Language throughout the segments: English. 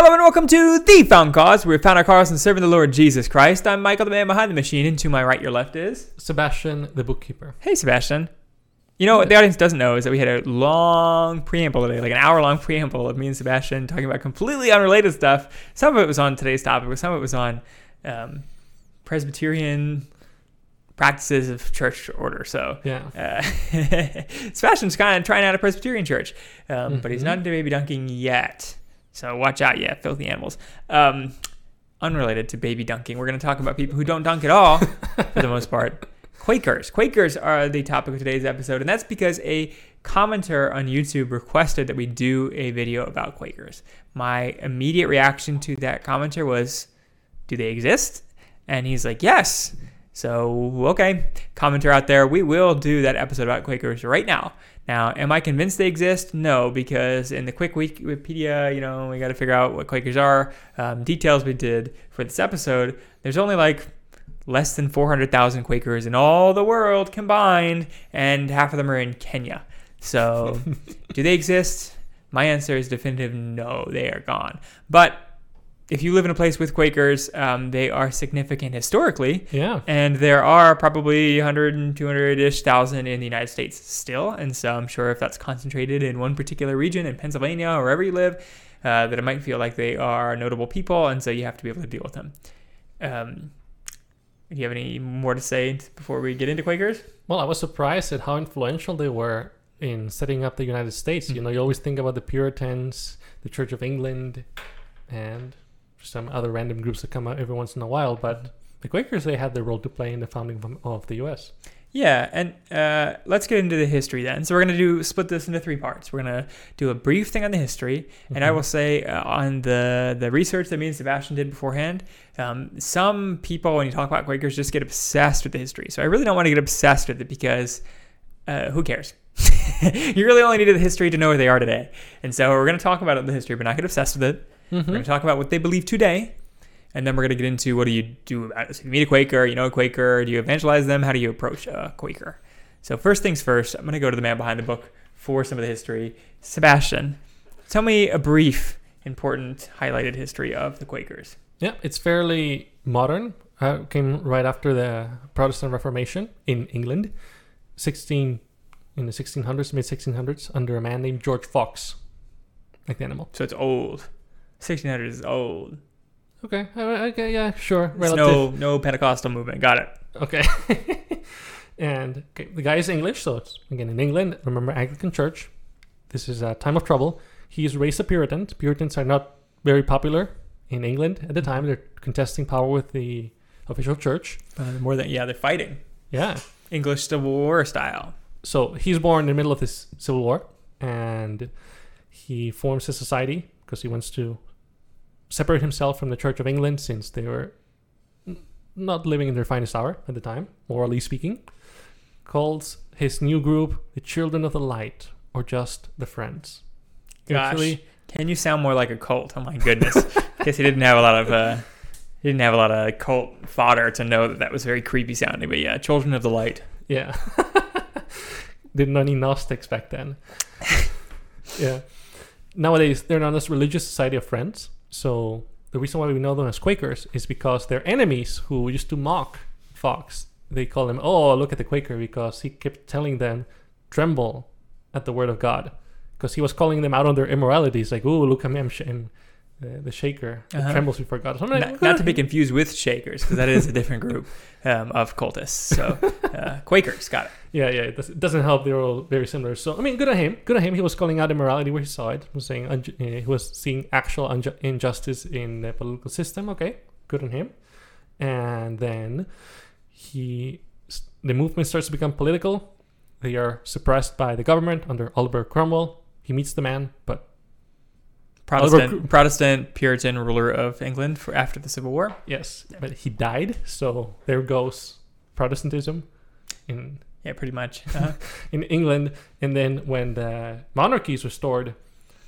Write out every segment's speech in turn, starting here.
Hello and welcome to The Found Cause, where we found our cause and serving the Lord Jesus Christ. I'm Michael, the man behind the machine, and to my right, your left is. Sebastian, the bookkeeper. Hey, Sebastian. You know what the audience doesn't know is that we had a long preamble today, like an hour long preamble of me and Sebastian talking about completely unrelated stuff. Some of it was on today's topic, but some of it was on um, Presbyterian practices of church order. So Yeah. uh, Sebastian's kind of trying out a Presbyterian church, um, but he's Mhm. not into baby dunking yet. So watch out, yeah, filthy animals. Um, unrelated to baby dunking, we're going to talk about people who don't dunk at all, for the most part. Quakers. Quakers are the topic of today's episode, and that's because a commenter on YouTube requested that we do a video about Quakers. My immediate reaction to that commenter was, "Do they exist?" And he's like, "Yes." So okay, commenter out there, we will do that episode about Quakers right now. Now, am I convinced they exist? No, because in the quick Wikipedia, you know, we got to figure out what Quakers are. Um, details we did for this episode. There's only like less than 400,000 Quakers in all the world combined, and half of them are in Kenya. So, do they exist? My answer is definitive no, they are gone. But if you live in a place with Quakers, um, they are significant historically, Yeah. and there are probably 100 and 200 ish thousand in the United States still. And so I'm sure if that's concentrated in one particular region in Pennsylvania or wherever you live, uh, that it might feel like they are notable people. And so you have to be able to deal with them. Um, do you have any more to say before we get into Quakers? Well, I was surprised at how influential they were in setting up the United States. You know, you always think about the Puritans, the Church of England, and some other random groups that come out every once in a while. But the Quakers, they had their role to play in the founding of- the U.S. Yeah, and uh, let's get into the history then. So we're gonna do split this into three parts. We're gonna do a brief thing on the history, and I Mhm. will say uh, on the the research that me and Sebastian did beforehand. Um, some people, when you talk about Quakers, just get obsessed with the history. So I really don't want to get obsessed with it because uh, who cares? you really only needed the history to know where they are today. And so we're gonna talk about the history, but not get obsessed with it. We're Mhm. going to talk about what they believe today, and then we're going to get into what do you do about it. So if you meet a Quaker, you know a Quaker, do you evangelize them? How do you approach a Quaker? So first things first, I'm going to go to the man behind the book for some of the history. Sebastian, tell me a brief, important, highlighted history of the Quakers. Yeah, it's fairly modern. Uh, came right after the Protestant Reformation in England, 16 in the 1600s, mid 1600s, under a man named George Fox, like the animal. So it's old. 1600 is old. Okay, okay, yeah, sure. It's no no Pentecostal movement. Got it. Okay. and okay, the guy is English, so it's again in England. Remember Anglican Church. This is a time of trouble. He is raised a Puritan. Puritans are not very popular in England at the time. They're contesting power with the official church. Uh, more than yeah, they're fighting Yeah. English Civil War style. So he's born in the middle of this civil war, and he forms a society because he wants to separate himself from the Church of England since they were not living in their finest hour at the time, morally speaking. Calls his new group the Children of the Light, or just the Friends. Gosh. Actually, Can you sound more like a cult? Oh my goodness. Guess he didn't have a lot of uh, he didn't have a lot of cult fodder to know that that was very creepy sounding. But yeah, Children of the Light. Yeah. Didn't know any Gnostics back then. yeah. Nowadays, they're known as religious society of friends. So the reason why we know them as Quakers is because their enemies who used to mock Fox, they call him, oh, look at the Quaker, because he kept telling them, tremble at the word of God. Because he was calling them out on their immoralities, like, oh, look at me, I'm, I'm the shaker that Uh-huh. trembles before God. So like, Not, not to be confused with Shakers, because that is a different group um, of cultists. So uh, Quakers, got it. Yeah, yeah, it, does, it doesn't help. They're all very similar. So, I mean, good on him. Good on him. He was calling out immorality where he saw it. He was saying unju- uh, he was seeing actual unju- injustice in the political system. Okay, good on him. And then he, the movement starts to become political. They are suppressed by the government under Oliver Cromwell. He meets the man, but Protestant, Oliver- Protestant Puritan ruler of England for after the Civil War. yes, but he died. So there goes Protestantism in Yeah, pretty much. Uh-huh. in England. And then when the monarchy is restored,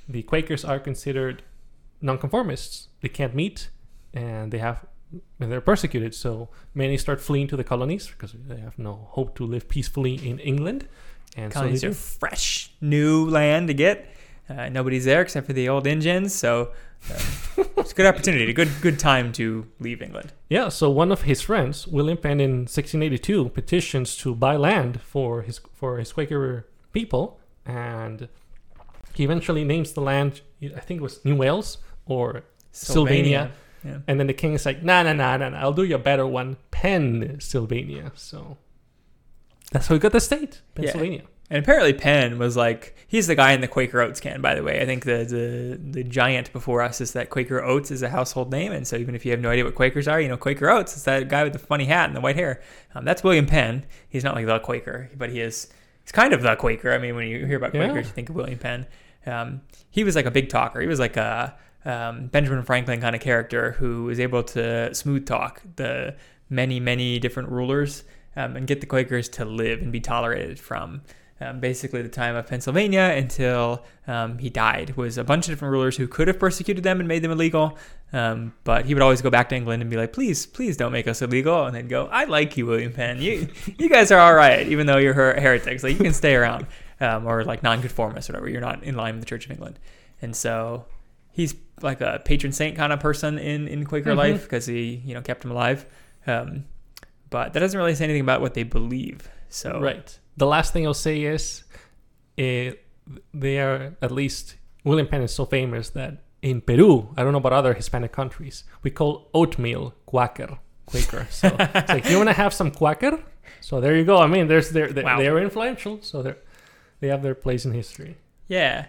the Quakers are considered nonconformists. They can't meet, and they have and they're persecuted. So many start fleeing to the colonies because they have no hope to live peacefully in England. And Colonies so are fresh, new land to get. Uh, nobody's there except for the old engines. So Um, it's a good opportunity, a good good time to leave England. Yeah, so one of his friends, William Penn, in 1682, petitions to buy land for his for his Quaker people, and he eventually names the land. I think it was New Wales or Sylvania. Yeah. And then the king is like, nah, nah, nah, nah, nah, I'll do you a better one, Pennsylvania. So that's how we got the state, Pennsylvania. And apparently Penn was like he's the guy in the Quaker Oats can, by the way. I think the the the giant before us is that Quaker Oats is a household name, and so even if you have no idea what Quakers are, you know Quaker Oats is that guy with the funny hat and the white hair. Um, that's William Penn. He's not like the Quaker, but he is. He's kind of the Quaker. I mean, when you hear about Yeah. Quakers, you think of William Penn. Um, he was like a big talker. He was like a um, Benjamin Franklin kind of character who was able to smooth talk the many, many different rulers um, and get the Quakers to live and be tolerated from um, basically the time of Pennsylvania until um, he died. Was a bunch of different rulers who could have persecuted them and made them illegal, um, but he would always go back to England and be like, "Please, please don't make us illegal." And they'd go, "I like you, William Penn. You, you guys are all right, even though you're her- heretics. Like you can stay around, um, or like nonconformists, or whatever. You're not in line with the Church of England." And so he's like a patron saint kind of person in in Quaker Mhm. life because he you know kept him alive. Um, but that doesn't really say anything about what they believe. So Right. The last thing I'll say is, eh, they are at least William Penn is so famous that in Peru, I don't know about other Hispanic countries, we call oatmeal quaker, Quaker. So it's like you want to have some quaker. So there you go. I mean, there's they're they're, Wow. they're influential, so they're they have their place in history. Yeah.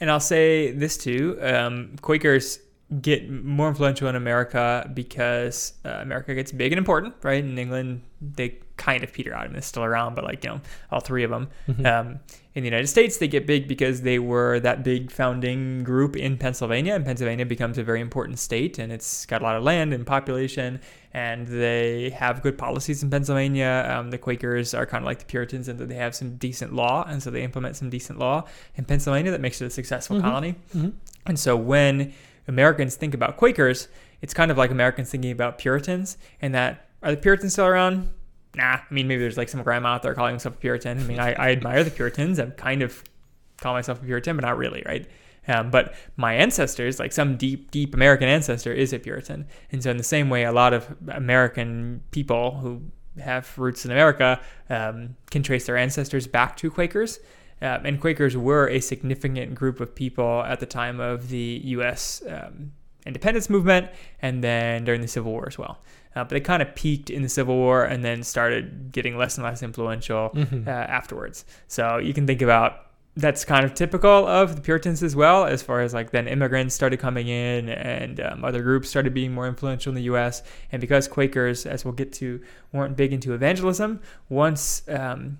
And I'll say this too um, Quakers get more influential in America because uh, America gets big and important, right? In England, they kind of peter out. I mean, it's still around, but like, you know, all three of them. Mhm. Um, in the United States, they get big because they were that big founding group in Pennsylvania, and Pennsylvania becomes a very important state, and it's got a lot of land and population, and they have good policies in Pennsylvania. Um, the Quakers are kind of like the Puritans in that they have some decent law, and so they implement some decent law in Pennsylvania that makes it a successful Mhm. colony. Mhm. And so when Americans think about Quakers, it's kind of like Americans thinking about Puritans, and that are the Puritans still around? Nah. I mean, maybe there's like some grandma out there calling himself a Puritan. I mean, I, I admire the Puritans. I'm kind of call myself a Puritan, but not really, right? Um, but my ancestors, like some deep, deep American ancestor, is a Puritan. And so, in the same way, a lot of American people who have roots in America um, can trace their ancestors back to Quakers. Uh, and Quakers were a significant group of people at the time of the U.S. Um, independence movement and then during the Civil War as well. Uh, but it kind of peaked in the Civil War and then started getting less and less influential Mhm. uh, afterwards. So you can think about that's kind of typical of the Puritans as well, as far as like then immigrants started coming in and um, other groups started being more influential in the U.S. And because Quakers, as we'll get to, weren't big into evangelism, once um,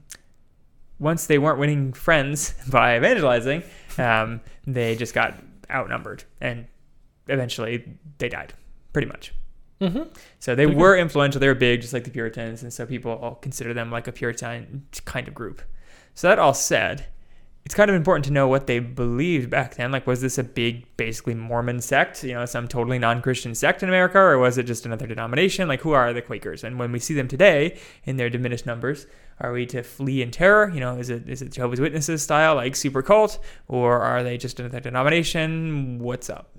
once they weren't winning friends by evangelizing, um, they just got outnumbered and eventually they died, pretty much. Mhm. So they Pretty were influential. They were big, just like the Puritans, and so people all consider them like a Puritan kind of group. So that all said, it's kind of important to know what they believed back then. Like, was this a big, basically Mormon sect? You know, some totally non-Christian sect in America, or was it just another denomination? Like, who are the Quakers? And when we see them today in their diminished numbers, are we to flee in terror? You know, is it is it Jehovah's Witnesses style, like super cult, or are they just another denomination? What's up?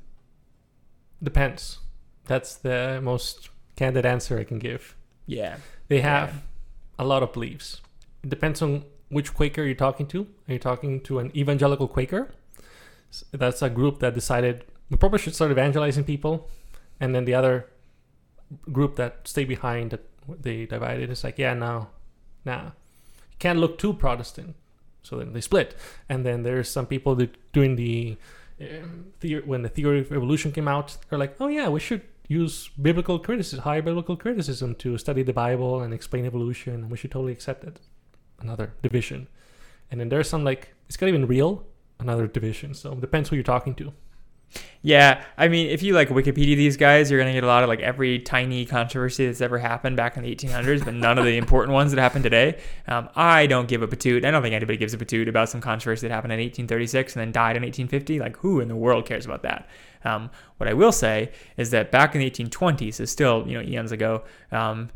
Depends. That's the most candid answer I can give. Yeah. They have a lot of beliefs. It depends on which Quaker you're talking to. Are you talking to an evangelical Quaker? That's a group that decided we probably should start evangelizing people, and then the other group that stay behind that they divided is like, yeah, no, nah, you can't look too Protestant. So then they split, and then there's some people that doing the, when the theory of evolution came out, they're like, oh yeah, we should use biblical criticism, high biblical criticism to study the Bible and explain evolution, and we should totally accept it. Another division. And then there's some like, it's not even real, another division. So it depends who you're talking to. Yeah, I mean, if you like Wikipedia these guys, you're gonna get a lot of like every tiny controversy that's ever happened back in the 1800s, but none of the important ones that happen today. Um, I don't give a patoot. I don't think anybody gives a patoot about some controversy that happened in 1836 and then died in 1850. Like, who in the world cares about that? Um, what I will say is that back in the 1820s, so still you know eons ago, um,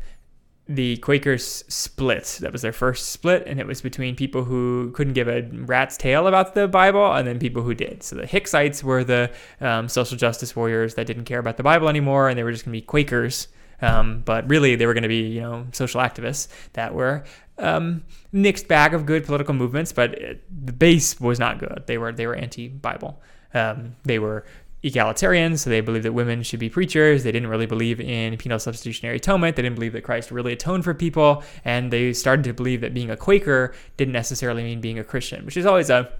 the Quakers split. That was their first split, and it was between people who couldn't give a rat's tail about the Bible and then people who did. So the Hicksites were the um, social justice warriors that didn't care about the Bible anymore, and they were just going to be Quakers. Um, but really, they were going to be, you know, social activists that were um, mixed bag of good political movements, but it, the base was not good. They were they were anti-Bible. Um, they were egalitarians, so they believed that women should be preachers. They didn't really believe in penal substitutionary atonement. They didn't believe that Christ really atoned for people, and they started to believe that being a Quaker didn't necessarily mean being a Christian, which is always a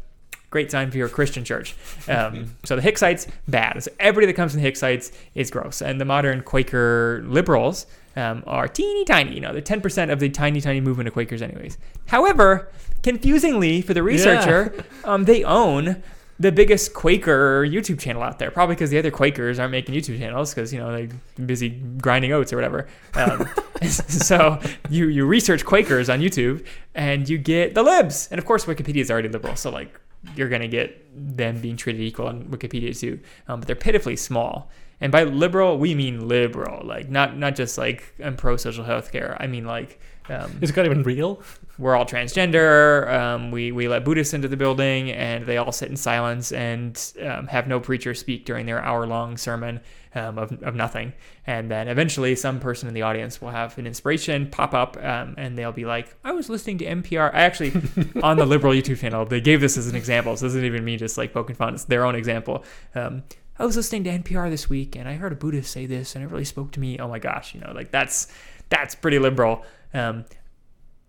great sign for your Christian church. Um, so the Hicksites, bad. So everybody that comes from the Hicksites is gross, and the modern Quaker liberals. Um, are teeny tiny, you know, they're 10% of the tiny, tiny movement of Quakers, anyways. However, confusingly for the researcher, yeah. um, they own the biggest Quaker YouTube channel out there. Probably because the other Quakers aren't making YouTube channels because you know they're busy grinding oats or whatever. Um, so you you research Quakers on YouTube and you get the libs, and of course Wikipedia is already liberal, so like you're gonna get them being treated equal on Wikipedia too. Um, but they're pitifully small. And by liberal, we mean liberal, like not not just like I'm pro social health care. I mean like um, Is God even real? We're all transgender. Um, we, we let Buddhists into the building, and they all sit in silence and um, have no preacher speak during their hour long sermon um, of, of nothing. And then eventually, some person in the audience will have an inspiration pop up, um, and they'll be like, I was listening to NPR. I actually, on the liberal YouTube channel, they gave this as an example. So this isn't even me just like poking fun, it's their own example. Um, I was listening to NPR this week, and I heard a Buddhist say this, and it really spoke to me. Oh my gosh, you know, like that's that's pretty liberal. Um,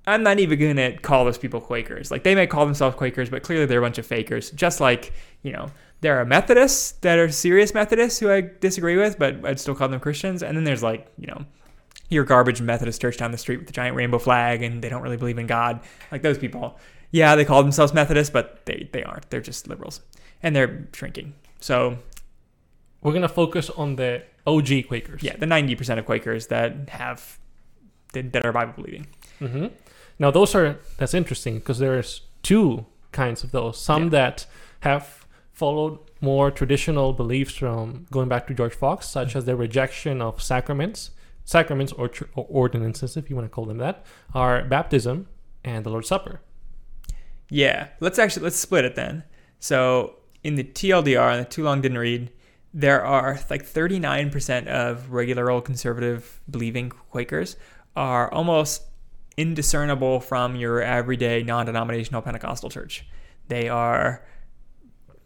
I'm not even going to call those people Quakers. Like they may call themselves Quakers, but clearly they're a bunch of fakers. Just like, you know, there are Methodists that are serious Methodists who I disagree with, but I'd still call them Christians. And then there's like, you know, your garbage Methodist church down the street with the giant rainbow flag and they don't really believe in God. Like those people. Yeah, they call themselves Methodists, but they, they aren't. They're just liberals. And they're shrinking. So we're going to focus on the OG Quakers. Yeah, the 90% of Quakers that have that are Bible believing. Mm-hmm. Now those are that's interesting because there's two kinds of those. Some yeah. that have followed more traditional beliefs from going back to George Fox, such mm-hmm. as the rejection of sacraments, sacraments or, tr- or ordinances, if you want to call them that, are baptism and the Lord's Supper. Yeah, let's actually let's split it then. So in the TLDR, the too long didn't read, there are like 39% of regular old conservative believing Quakers are almost indiscernible from your everyday non-denominational Pentecostal church. They are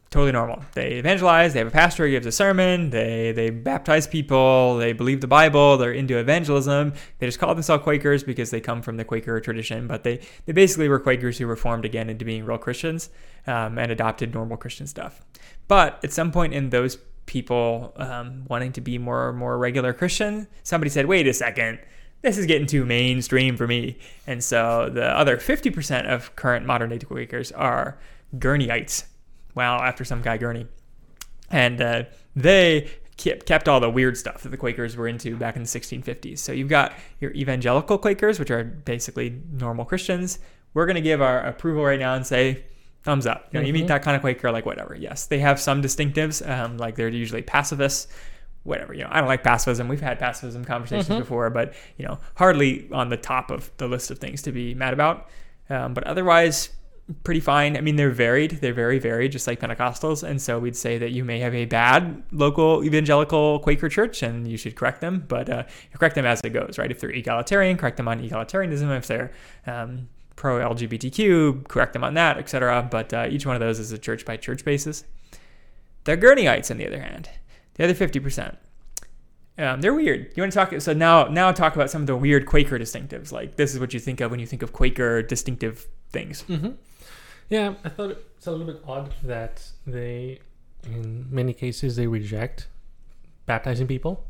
totally normal. They evangelize, they have a pastor who gives a sermon, they they baptize people, they believe the Bible, they're into evangelism. They just call themselves Quakers because they come from the Quaker tradition, but they, they basically were Quakers who reformed again into being real Christians um, and adopted normal Christian stuff. But at some point in those people um, wanting to be more more regular Christian, somebody said, wait a second, this is getting too mainstream for me. And so the other 50% of current modern day Quakers are Gurneyites. Well, after some guy Gurney. And uh, they kept all the weird stuff that the Quakers were into back in the 1650s. So you've got your evangelical Quakers, which are basically normal Christians. We're going to give our approval right now and say, thumbs up. You know, mm-hmm. you meet that kind of Quaker, like whatever. Yes, they have some distinctives, um, like they're usually pacifists whatever you know i don't like pacifism. We've had pacifism conversations mm-hmm. before but you know hardly on the top of the list of things to be mad about. Um, but otherwise pretty fine. I mean they're varied. They're very varied just like pentecostals. And so we'd say that you may have a bad local evangelical quaker church and you should correct them. But uh, correct them as it goes right? If they're egalitarian correct them on egalitarianism. If they're um, pro lgbtq correct them on that etc but uh, each one of those is a church by church basis. They're gurneyites on the other hand the other 50%. Um, they're weird. You want to talk? So now, now talk about some of the weird Quaker distinctives. Like this is what you think of when you think of Quaker distinctive things. Mm-hmm. Yeah, I thought it's a little bit odd that they, in many cases, they reject baptizing people.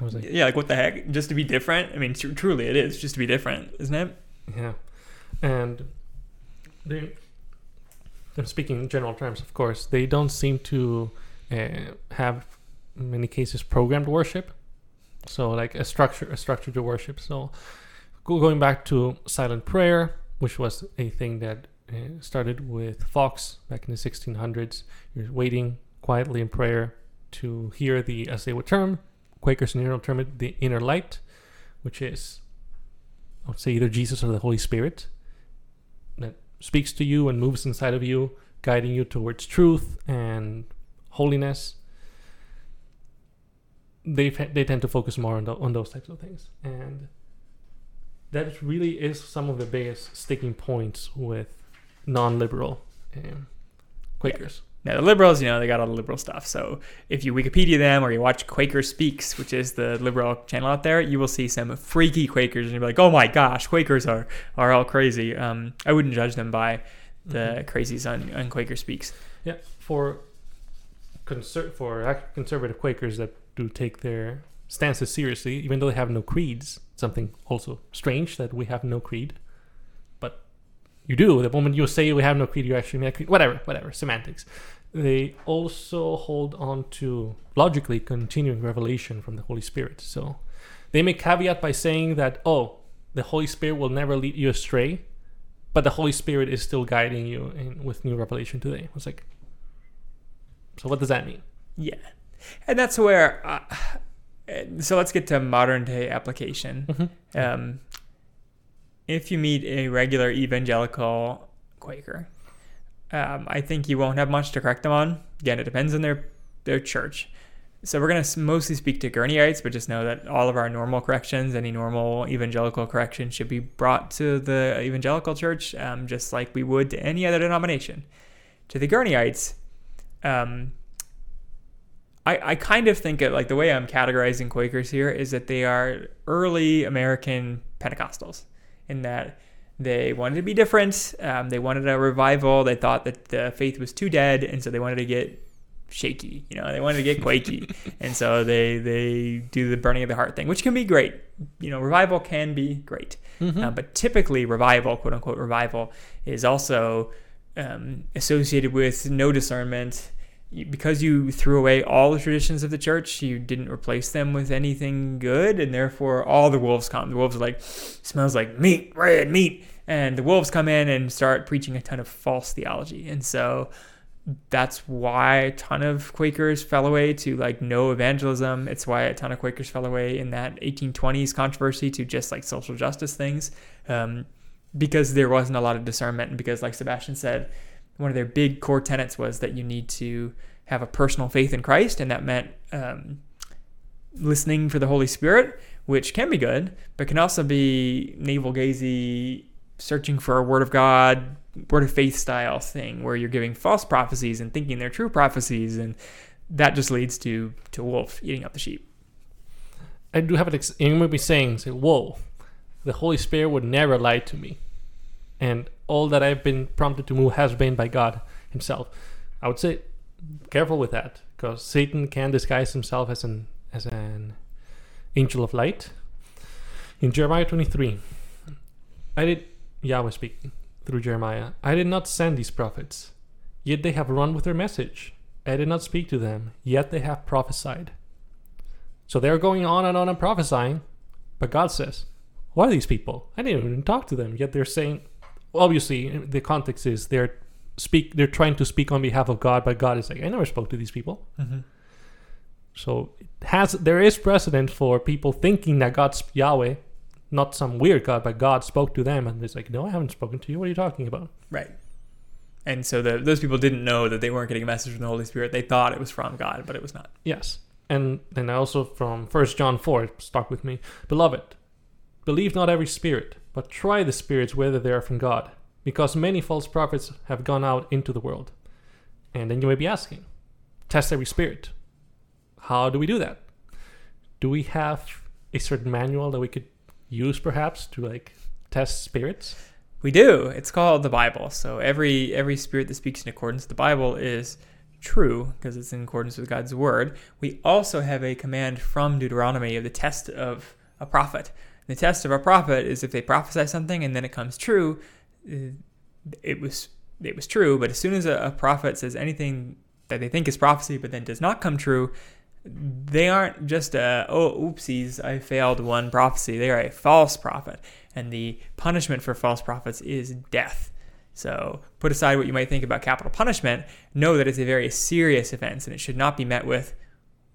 I was like, yeah, like what the heck? Just to be different? I mean, tr- truly, it is just to be different, isn't it? Yeah, and they. I'm speaking in general terms, of course. They don't seem to uh, have many cases programmed worship. So like a structure a structure to worship. So going back to silent prayer which was a thing that uh, started with fox back in the 1600s you're waiting quietly in prayer to hear the as they would term quakers in general term it the inner light which is I would say either Jesus or the Holy Spirit that speaks to you and moves inside of you, guiding you towards truth and holiness. They they tend to focus more on the, on those types of things, and that really is some of the biggest sticking points with non-liberal um, Quakers. Now the liberals, you know, they got all the liberal stuff. So if you Wikipedia them or you watch Quaker Speaks, which is the liberal channel out there, you will see some freaky Quakers, and you'll be like, "Oh my gosh, Quakers are are all crazy." Um, I wouldn't judge them by the Mhm. crazies on, on Quaker Speaks. Yeah, for conser- for conservative Quakers that do take their stances seriously, even though they have no creeds. Something also strange that we have no creed, but you do. The moment you say we have no creed, you actually make creed. Whatever, whatever. Semantics. They also hold on to logically continuing revelation from the Holy Spirit. So they make caveat by saying that, oh, the Holy Spirit will never lead you astray, but the Holy Spirit is still guiding you in, with new revelation today. It's like, so what does that mean? Yeah, and that's where. Uh, so let's get to modern day application. Um, if you meet a regular evangelical Quaker, um, I think you won't have much to correct them on. Again, it depends on their their church. So we're going to mostly speak to Gurneyites, but just know that all of our normal corrections, any normal evangelical correction, should be brought to the evangelical church, um, just like we would to any other denomination. To the Gurneyites, um, I, I kind of think it like the way I'm categorizing Quakers here is that they are early American Pentecostals, in that they wanted to be different. Um, they wanted a revival. They thought that the faith was too dead, and so they wanted to get shaky. You know, they wanted to get quaky, and so they they do the burning of the heart thing, which can be great. You know, revival can be great, Mm-hmm. uh, but typically revival, quote unquote revival, is also um, associated with no discernment. Because you threw away all the traditions of the church, you didn't replace them with anything good, and therefore all the wolves come. The wolves are like, smells like meat, red meat, and the wolves come in and start preaching a ton of false theology. And so that's why a ton of Quakers fell away to like no evangelism. It's why a ton of Quakers fell away in that 1820s controversy to just like social justice things, um, because there wasn't a lot of discernment. And because, like Sebastian said, one of their big core tenets was that you need to have a personal faith in Christ, and that meant um, listening for the Holy Spirit, which can be good, but can also be navel gazy, searching for a word of God, word of faith style thing where you're giving false prophecies and thinking they're true prophecies, and that just leads to to wolf eating up the sheep. I do have an ex- you may be saying, say, whoa, the Holy Spirit would never lie to me. And all that I've been prompted to move has been by God Himself. I would say, careful with that, because Satan can disguise himself as an as an angel of light. In Jeremiah 23, I did Yahweh speaking through Jeremiah. I did not send these prophets, yet they have run with their message. I did not speak to them, yet they have prophesied. So they're going on and on and prophesying, but God says, "Who are these people? I didn't even talk to them." Yet they're saying, obviously, the context is they're speak, they're trying to speak on behalf of God, but God is like, "I never spoke to these people." Mm-hmm. So it has there is precedent for people thinking that God's Yahweh, not some weird God, but God spoke to them, and it's like, "No, I haven't spoken to you. What are you talking about?" Right. And so the, those people didn't know that they weren't getting a message from the Holy Spirit. They thought it was from God, but it was not. Yes. And then also from First John 4, it stuck with me. Beloved, believe not every spirit, but try the spirits whether they are from God, because many false prophets have gone out into the world. And then you may be asking, test every spirit. How do we do that? Do we have a certain manual that we could use perhaps to like test spirits? We do. It's called the Bible. So every every spirit that speaks in accordance with the Bible is true because it's in accordance with God's word. We also have a command from Deuteronomy of the test of a prophet. The test of a prophet is if they prophesy something and then it comes true, it was it was true. But as soon as a, a prophet says anything that they think is prophecy but then does not come true, they aren't just a oh oopsies I failed one prophecy. They are a false prophet, and the punishment for false prophets is death. So put aside what you might think about capital punishment. Know that it's a very serious offense, and it should not be met with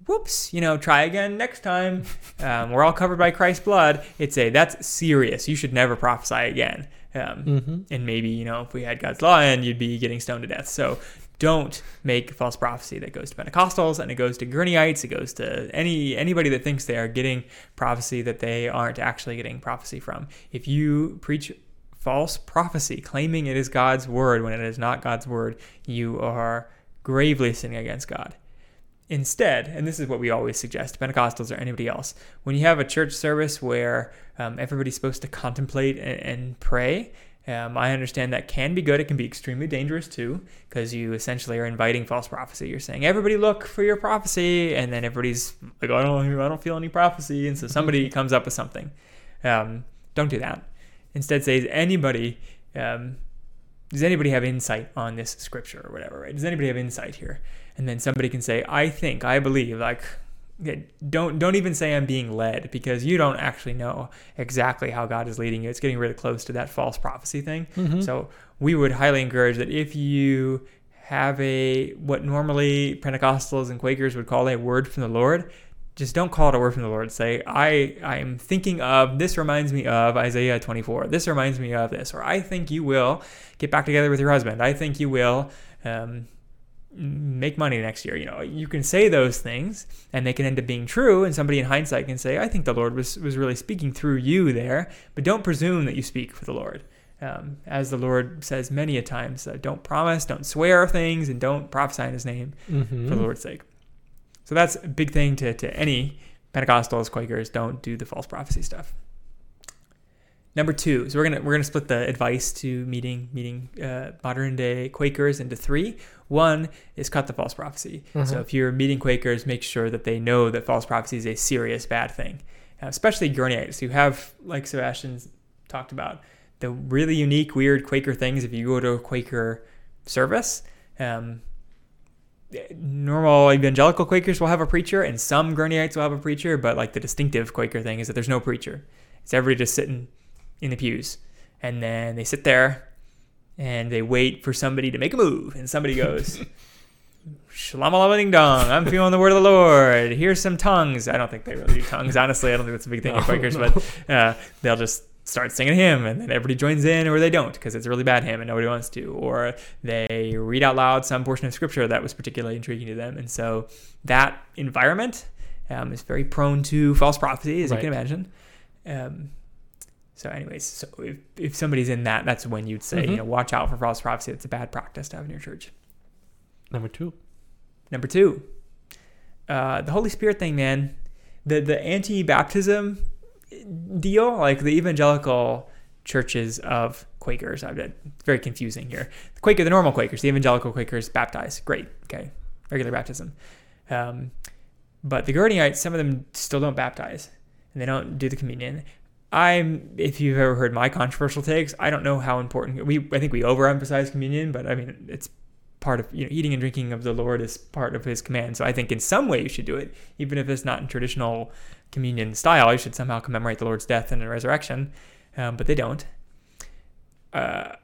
whoops, you know, try again next time. Um, we're all covered by Christ's blood. It's a that's serious. You should never prophesy again. Um, Mm-hmm. and maybe you know if we had God's law and you'd be getting stoned to death. So don't make false prophecy that goes to Pentecostals and it goes to Gurneyite. It goes to any anybody that thinks they are getting prophecy that they aren't actually getting prophecy from. If you preach false prophecy, claiming it is God's word when it is not God's word, you are gravely sinning against God. Instead, and this is what we always suggest, Pentecostals or anybody else, when you have a church service where um, everybody's supposed to contemplate and, and pray, um, I understand that can be good. It can be extremely dangerous too, because you essentially are inviting false prophecy. You're saying, "Everybody, look for your prophecy," and then everybody's like, "I don't, I don't feel any prophecy," and so somebody comes up with something. Um, don't do that. Instead, say, "Is anybody, um, does anybody have insight on this scripture or whatever? Right? Does anybody have insight here?" And then somebody can say, "I think, I believe." Like, don't don't even say I'm being led because you don't actually know exactly how God is leading you. It's getting really close to that false prophecy thing. Mm-hmm. So we would highly encourage that if you have a what normally Pentecostals and Quakers would call a word from the Lord, just don't call it a word from the Lord. Say, I I'm thinking of this reminds me of Isaiah 24. This reminds me of this, or I think you will get back together with your husband. I think you will. Um, make money next year you know you can say those things and they can end up being true and somebody in hindsight can say i think the lord was was really speaking through you there but don't presume that you speak for the lord um, as the lord says many a times uh, don't promise don't swear things and don't prophesy in his name Mm-hmm. for the lord's sake so that's a big thing to, to any pentecostals quakers don't do the false prophecy stuff Number two, so we're gonna we're gonna split the advice to meeting meeting uh, modern day Quakers into three. One is cut the false prophecy. So Mhm. if you're meeting Quakers, make sure that they know that false prophecy is a serious bad thing, uh, especially Gurneyites who have, like Sebastian's talked about, the really unique, weird Quaker things. If you go to a Quaker service, um, normal evangelical Quakers will have a preacher, and some Gurneyites will have a preacher. But like the distinctive Quaker thing is that there's no preacher. It's everybody just sitting in the pews, and then they sit there and they wait for somebody to make a move, and somebody goes. Shalom Aleichem dong. I'm feeling the word of the Lord. Here's some tongues. I don't think they really do tongues. Honestly, I don't think that's a big thing in No, Quakers, no. but uh, they'll just start singing a hymn and then everybody joins in or they don't because it's a really bad hymn and nobody wants to or they read out loud some portion of scripture that was particularly intriguing to them and so that environment um, is very prone to false prophecy as Right. you can imagine um, so anyways so if, if somebody's in that that's when you'd say you Mhm. know watch out for false prophecy it's a bad practice to have in your church Number two. Number two, uh, the Holy Spirit thing, man. The the anti-baptism deal, like the evangelical churches of Quakers, I've been very confusing here. The Quaker, the normal Quakers, the evangelical Quakers baptize, great, okay, regular baptism. Um, but the Gurneyites, some of them still don't baptize, and they don't do the communion. I'm, if you've ever heard my controversial takes, I don't know how important we. I think we overemphasize communion, but I mean it's part of you know eating and drinking of the Lord is part of His command. So I think in some way you should do it, even if it's not in traditional communion style. You should somehow commemorate the Lord's death and resurrection, um, but they don't. Uh,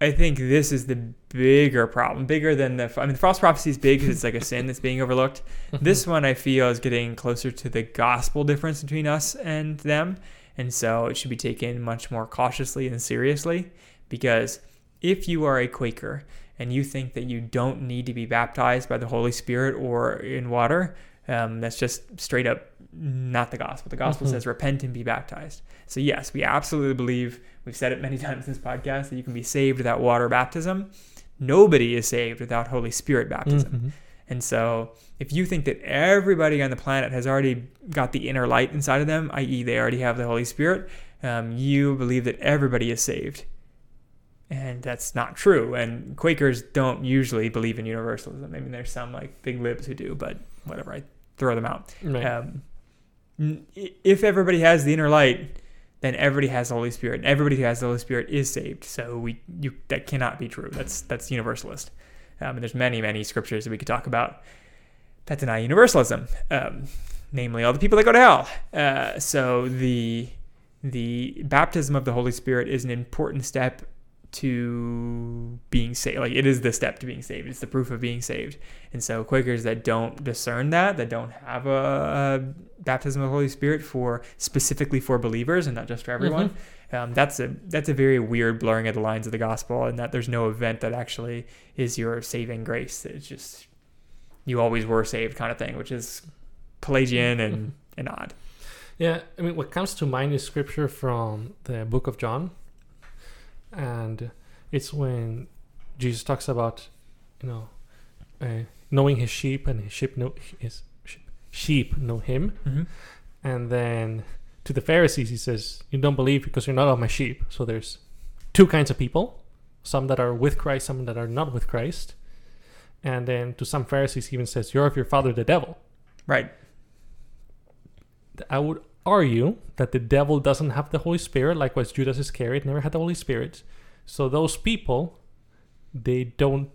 I think this is the bigger problem, bigger than the. I mean, the false prophecy is big because it's like a sin that's being overlooked. This one I feel is getting closer to the gospel difference between us and them, and so it should be taken much more cautiously and seriously. Because if you are a Quaker and you think that you don't need to be baptized by the Holy Spirit or in water, um, that's just straight up not the gospel. The gospel Mhm. says repent and be baptized. So yes, we absolutely believe. We've said it many times in this podcast that you can be saved without water baptism. Nobody is saved without Holy Spirit baptism. Mhm. And so, if you think that everybody on the planet has already got the inner light inside of them, i.e., they already have the Holy Spirit, um, you believe that everybody is saved. And that's not true. And Quakers don't usually believe in universalism. I mean, there's some like big libs who do, but whatever, I throw them out. Right. Um, if everybody has the inner light, then everybody has the Holy Spirit. Everybody who has the Holy Spirit is saved. So we you that cannot be true. That's that's universalist. Um, and there's many many scriptures that we could talk about that deny universalism, um, namely all the people that go to hell. Uh, so the the baptism of the Holy Spirit is an important step to being saved. Like it is the step to being saved. It's the proof of being saved. And so Quakers that don't discern that, that don't have a, a baptism of the Holy Spirit for specifically for believers and not just for everyone, um, that's a that's a very weird blurring of the lines of the gospel, and that there's no event that actually is your saving grace. It's just you always were saved kind of thing, which is Pelagian and, and odd. Yeah, I mean, what comes to mind is scripture from the book of John, and it's when Jesus talks about, you know, uh, knowing his sheep and his sheep know his sheep, know him, Mm-hmm. and then to the Pharisees he says, "You don't believe because you're not of my sheep." So there's two kinds of people: some that are with Christ, some that are not with Christ. And then to some Pharisees he even says, "You're of your father the devil." Right. I would argue that the devil doesn't have the Holy Spirit, likewise Judas Iscariot never had the Holy Spirit. So those people, they don't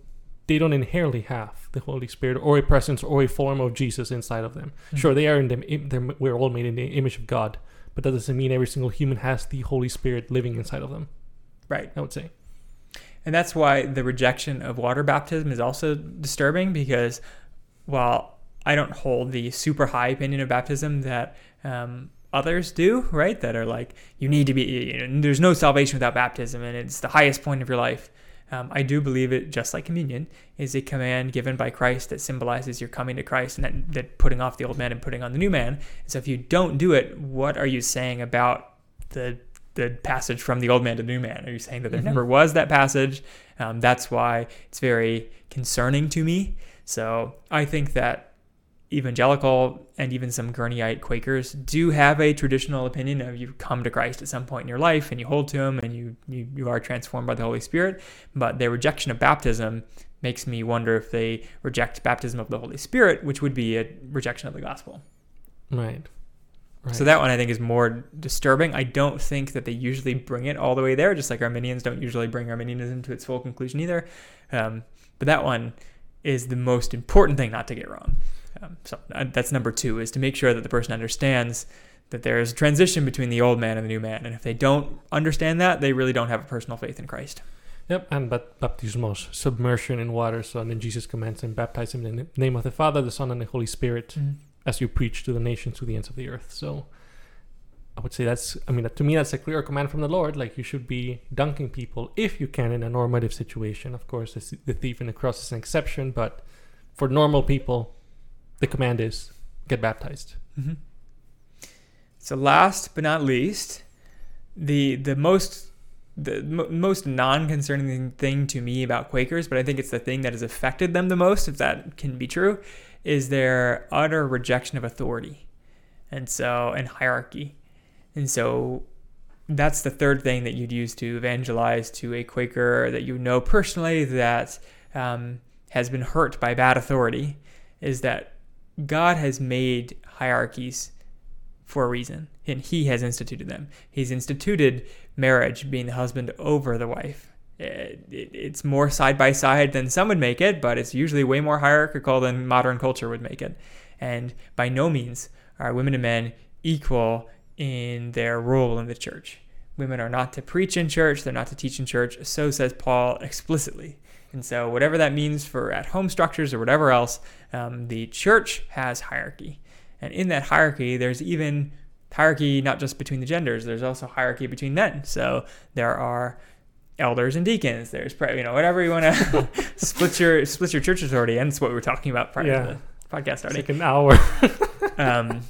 they don't inherently have the Holy Spirit or a presence or a form of Jesus inside of them. Mhm. Sure, they are in the we're all made in the image of God, but that doesn't mean every single human has the Holy Spirit living inside of them. Right. I would say. And that's why the rejection of water baptism is also disturbing because while I don't hold the super high opinion of baptism that um, others do, right? That are like, you need to be, you know, there's no salvation without baptism and it's the highest point of your life. Um, I do believe it, just like communion, is a command given by Christ that symbolizes your coming to Christ and that, that putting off the old man and putting on the new man. So if you don't do it, what are you saying about the the passage from the old man to the new man? Are you saying that there Mhm. never was that passage? Um, that's why it's very concerning to me. So I think that evangelical and even some Gurneyite Quakers do have a traditional opinion of you come to Christ at some point in your life and you hold to Him and you you, you are transformed by the Holy Spirit. But their rejection of baptism makes me wonder if they reject baptism of the Holy Spirit, which would be a rejection of the gospel. Right. Right. So that one I think is more disturbing. I don't think that they usually bring it all the way there, just like Arminians don't usually bring Arminianism to its full conclusion either. Um, but that one is the most important thing not to get wrong. Um, so uh, that's number two is to make sure that the person understands that there is a transition between the old man and the new man. And if they don't understand that, they really don't have a personal faith in Christ. Yep, and but baptismos, submersion in water. So then Jesus commands and baptize him in the name of the Father, the Son, and the Holy Spirit. as you preach to the nations to the ends of the earth. So I would say that's, I mean, to me, that's a clear command from the Lord. Like you should be dunking people if you can in a normative situation. Of course, the, the thief in the cross is an exception, but for normal people, the command is get baptized. hmm So last but not least, the the most the m- most non-concerning thing to me about Quakers, but I think it's the thing that has affected them the most, if that can be true, is their utter rejection of authority, and so and hierarchy, and so that's the third thing that you'd use to evangelize to a Quaker that you know personally that um, has been hurt by bad authority, is that God has made hierarchies for a reason, and He has instituted them. He's instituted marriage being the husband over the wife. It, it, it's more side by side than some would make it, but it's usually way more hierarchical than modern culture would make it. And by no means are women and men equal in their role in the church. Women are not to preach in church, they're not to teach in church. So says Paul explicitly. And so, whatever that means for at home structures or whatever else, um, the church has hierarchy. And in that hierarchy, there's even hierarchy not just between the genders, there's also hierarchy between men. So, there are elders and deacons. There's, pre- you know, whatever you want to split your split your church authority. And it's what we were talking about prior Yeah. to the podcast It's like an hour. um,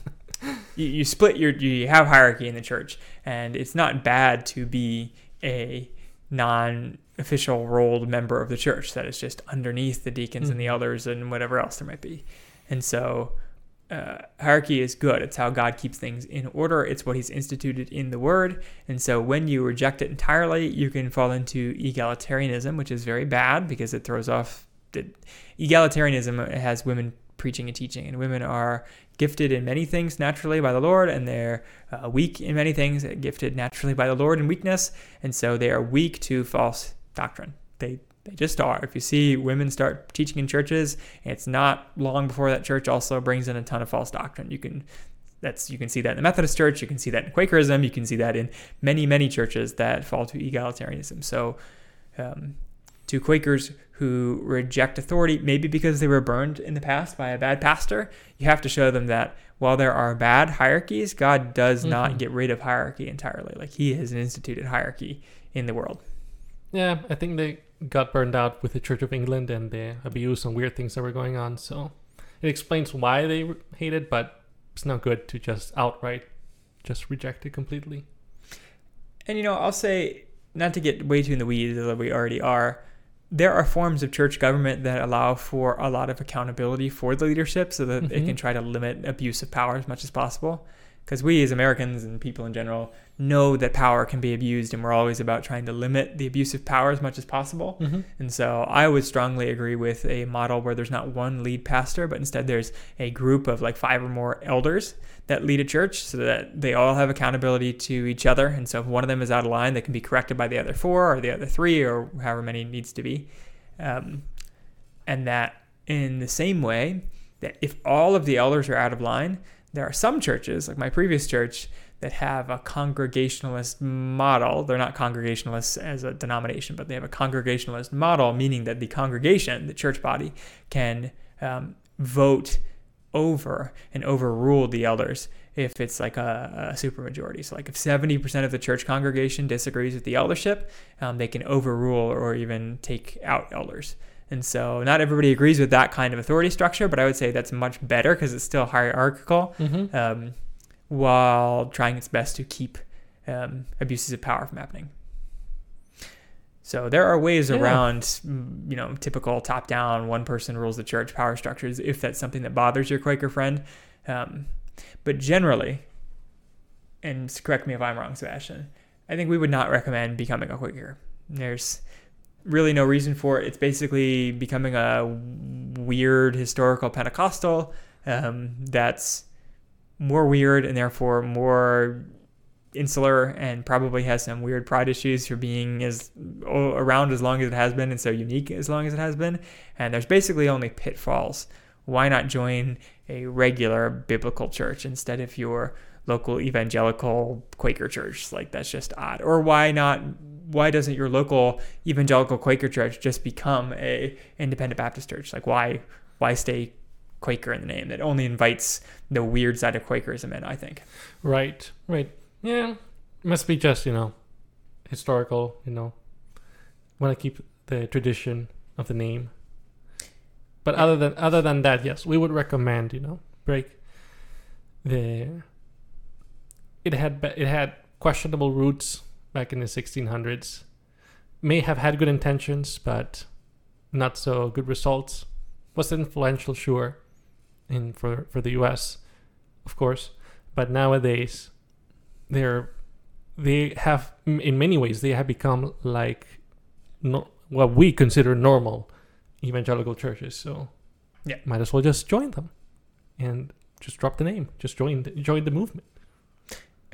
you, you split your you have hierarchy in the church and it's not bad to be a non-official rolled member of the church that is just underneath the deacons and the Mhm. elders and whatever else there might be. And so uh, hierarchy is good. It's how god keeps things in order. It's what he's instituted in the word. And so when you reject it entirely you can fall into egalitarianism which is very bad because it throws off the, egalitarianism has women preaching and teaching and women are gifted in many things naturally by the Lord, and they're uh, weak in many things, gifted naturally by the Lord in weakness, and so they are weak to false doctrine. They they just are. If you see women start teaching in churches, it's not long before that church also brings in a ton of false doctrine. You can that's you can see that in the Methodist Church, you can see that in Quakerism, you can see that in many many churches that fall to egalitarianism. So um, to Quakers who reject authority, maybe because they were burned in the past by a bad pastor, you have to show them that while there are bad hierarchies, God does not Mhm. get rid of hierarchy entirely. Like He has instituted hierarchy in the world. Yeah, I think they got burned out with the Church of England and the abuse and weird things that were going on. So it explains why they re- hate it, but it's not good to just outright just reject it completely. And you know, I'll say, not to get way too in the weeds, as we already are, there are forms of church government that allow for a lot of accountability for the leadership so that it Mhm. can try to limit abuse of power as much as possible. Because we as Americans and people in general know that power can be abused, and we're always about trying to limit the abuse of power as much as possible. Mm-hmm. And so I would strongly agree with a model where there's not one lead pastor, but instead there's a group of like five or more elders that lead a church so that they all have accountability to each other. And so if one of them is out of line, they can be corrected by the other four or the other three or however many needs to be. Um, and that in the same way, that if all of the elders are out of line, there are some churches, like my previous church, that have a congregationalist model. They're not congregationalists as a denomination, but they have a congregationalist model, meaning that the congregation, the church body, can um, vote over and overrule the elders if it's like a, a supermajority. So, like if 70% of the church congregation disagrees with the eldership, um, they can overrule or even take out elders. And so, not everybody agrees with that kind of authority structure, but I would say that's much better because it's still hierarchical Mm-hmm. um, while trying its best to keep um, abuses of power from happening. So there are ways Yeah. around, you know, typical top-down, one person rules the church power structures if that's something that bothers your Quaker friend. Um, but generally, and correct me if I'm wrong, Sebastian, I think we would not recommend becoming a Quaker. There's really no reason for it. It's basically becoming a weird historical Pentecostal um, that's more weird and therefore more insular and probably has some weird pride issues for being as around as long as it has been and so unique as long as it has been. And there's basically only pitfalls. Why not join a regular biblical church instead of your local evangelical Quaker church? Like that's just odd. Or why not? Why doesn't your local evangelical Quaker church just become a independent Baptist church? Like why? Why stay Quaker in the name? That only invites the weird side of Quakerism in. I think. Right, right. Yeah, must be just you know historical. You know, want to keep the tradition of the name. But other than other than that, yes, we would recommend you know break the. It had it had questionable roots back in the 1600s. May have had good intentions, but not so good results. Was influential, sure, in for for the U.S. of course, but nowadays they're they have in many ways they have become like no, what we consider normal evangelical churches so Yeah. might as well just join them and just drop the name just join the, join the movement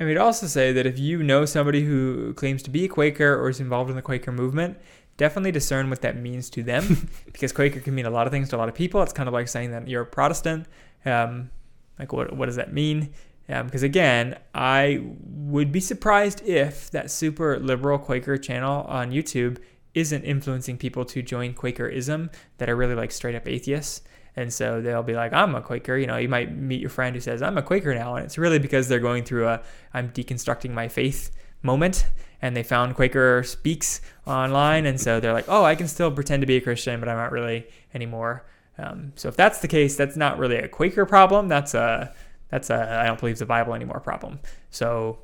And we'd also say that if you know somebody who claims to be a Quaker or is involved in the Quaker movement, definitely discern what that means to them, because Quaker can mean a lot of things to a lot of people. It's kind of like saying that you're a Protestant. Um, like, what what does that mean? Because again, I would be surprised if that super liberal Quaker channel on YouTube isn't influencing people to join Quakerism that are really like straight up atheists. And so they'll be like, I'm a Quaker. You know, you might meet your friend who says, I'm a Quaker now. And it's really because they're going through a I'm deconstructing my faith moment. And they found Quaker Speaks online. And so they're like, oh, I can still pretend to be a Christian, but I'm not really anymore. Um, so if that's the case, that's not really a Quaker problem. That's a, that's a, I don't believe the Bible anymore problem. So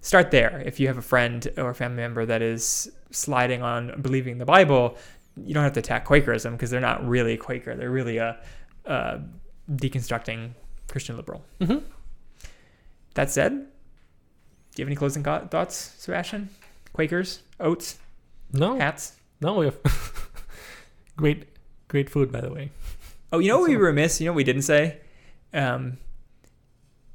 start there. If you have a friend or a family member that is sliding on believing the Bible, you don't have to attack Quakerism because they're not really Quaker. They're really a, a deconstructing Christian liberal. mm-hmm. That said, do you have any closing co- thoughts, Sebastian? Quakers, oats, no hats. no we have great great food by the way Oh, you know what we were remiss? You know what we didn't say? Um,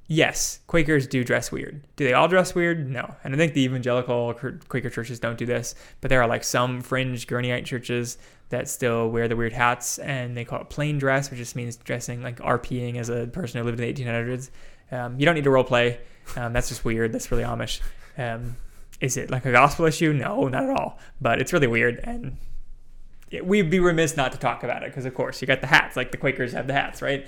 yes, Quakers do dress weird. Do they all dress weird? No. And I think the evangelical Quaker churches don't do this, but there are like some fringe Gurneyite churches that still wear the weird hats and they call it plain dress, which just means dressing like RPing as a person who lived in the 1800s. Um, you don't need to role play. Um, that's just weird. That's really Amish. Um, is it like a gospel issue? No, not at all. But it's really weird, and it, we'd be remiss not to talk about it because, of course, you got the hats. Like the Quakers have the hats, right?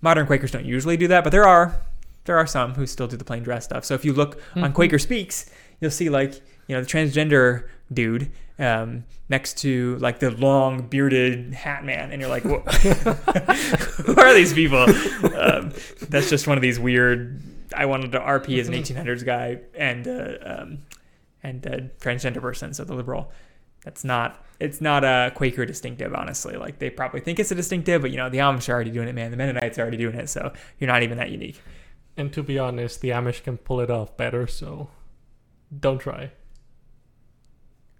Modern Quakers don't usually do that, but there are there are some who still do the plain dress stuff. So if you look on Mhm. Quaker Speaks, you'll see like you know the transgender dude um, next to like the long bearded hat man, and you're like, who are these people? Um, that's just one of these weird. I wanted to RP as an 1800s guy and uh, um, and a transgender person, so the liberal. That's not. It's not a Quaker distinctive, honestly. Like they probably think it's a distinctive, but you know the Amish are already doing it, man. The Mennonites are already doing it, so you're not even that unique. And to be honest, the Amish can pull it off better, so don't try.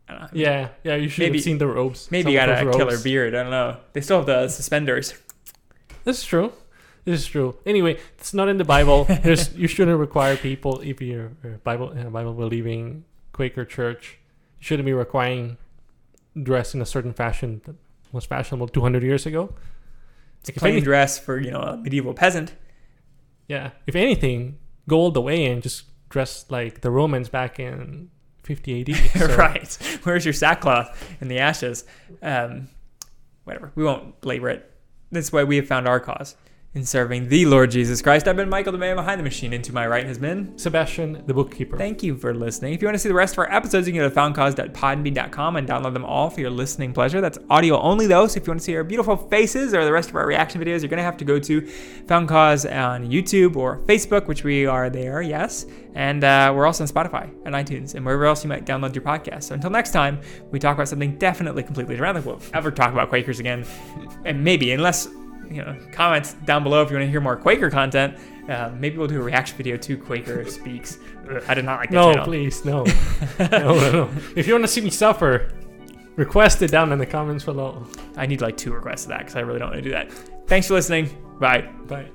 I don't know. Yeah, yeah, you should Maybe- have seen the robes. Maybe you got a killer beard. I don't know. They still have the suspenders. This is true. This is true. Anyway, it's not in the Bible. There's you shouldn't require people if you're a Bible Bible believing Quaker church. You shouldn't be requiring dress in a certain fashion that was fashionable 200 years ago. It's a plain any- dress for you know a medieval peasant. Yeah. If anything, go all the way and just dress like the Romans back in 50 AD. So- right. Where's your sackcloth and the ashes? Um, whatever. We won't labor it. That's why we have found our cause in serving the Lord Jesus Christ. I've been Michael, the man behind the machine. And to my right has been. Sebastian, the bookkeeper. Thank you for listening. If you want to see the rest of our episodes, you can go to foundcause.podbean.com and download them all for your listening pleasure. That's audio only, though. So if you want to see our beautiful faces or the rest of our reaction videos, you're going to have to go to Found Cause on YouTube or Facebook, which we are there, yes. And uh, we're also on Spotify and iTunes and wherever else you might download your podcast. So until next time, we talk about something definitely completely don't we'll ever talk about Quakers again. And maybe, unless, you know, comments down below if you want to hear more Quaker content. Uh, maybe we'll do a reaction video to Quaker Speaks. I did not like that no, channel. please, no. no, no, no. If you want to see me suffer, request it down in the comments below. I need like two requests of that because I really don't want to do that. Thanks for listening. Bye. Bye.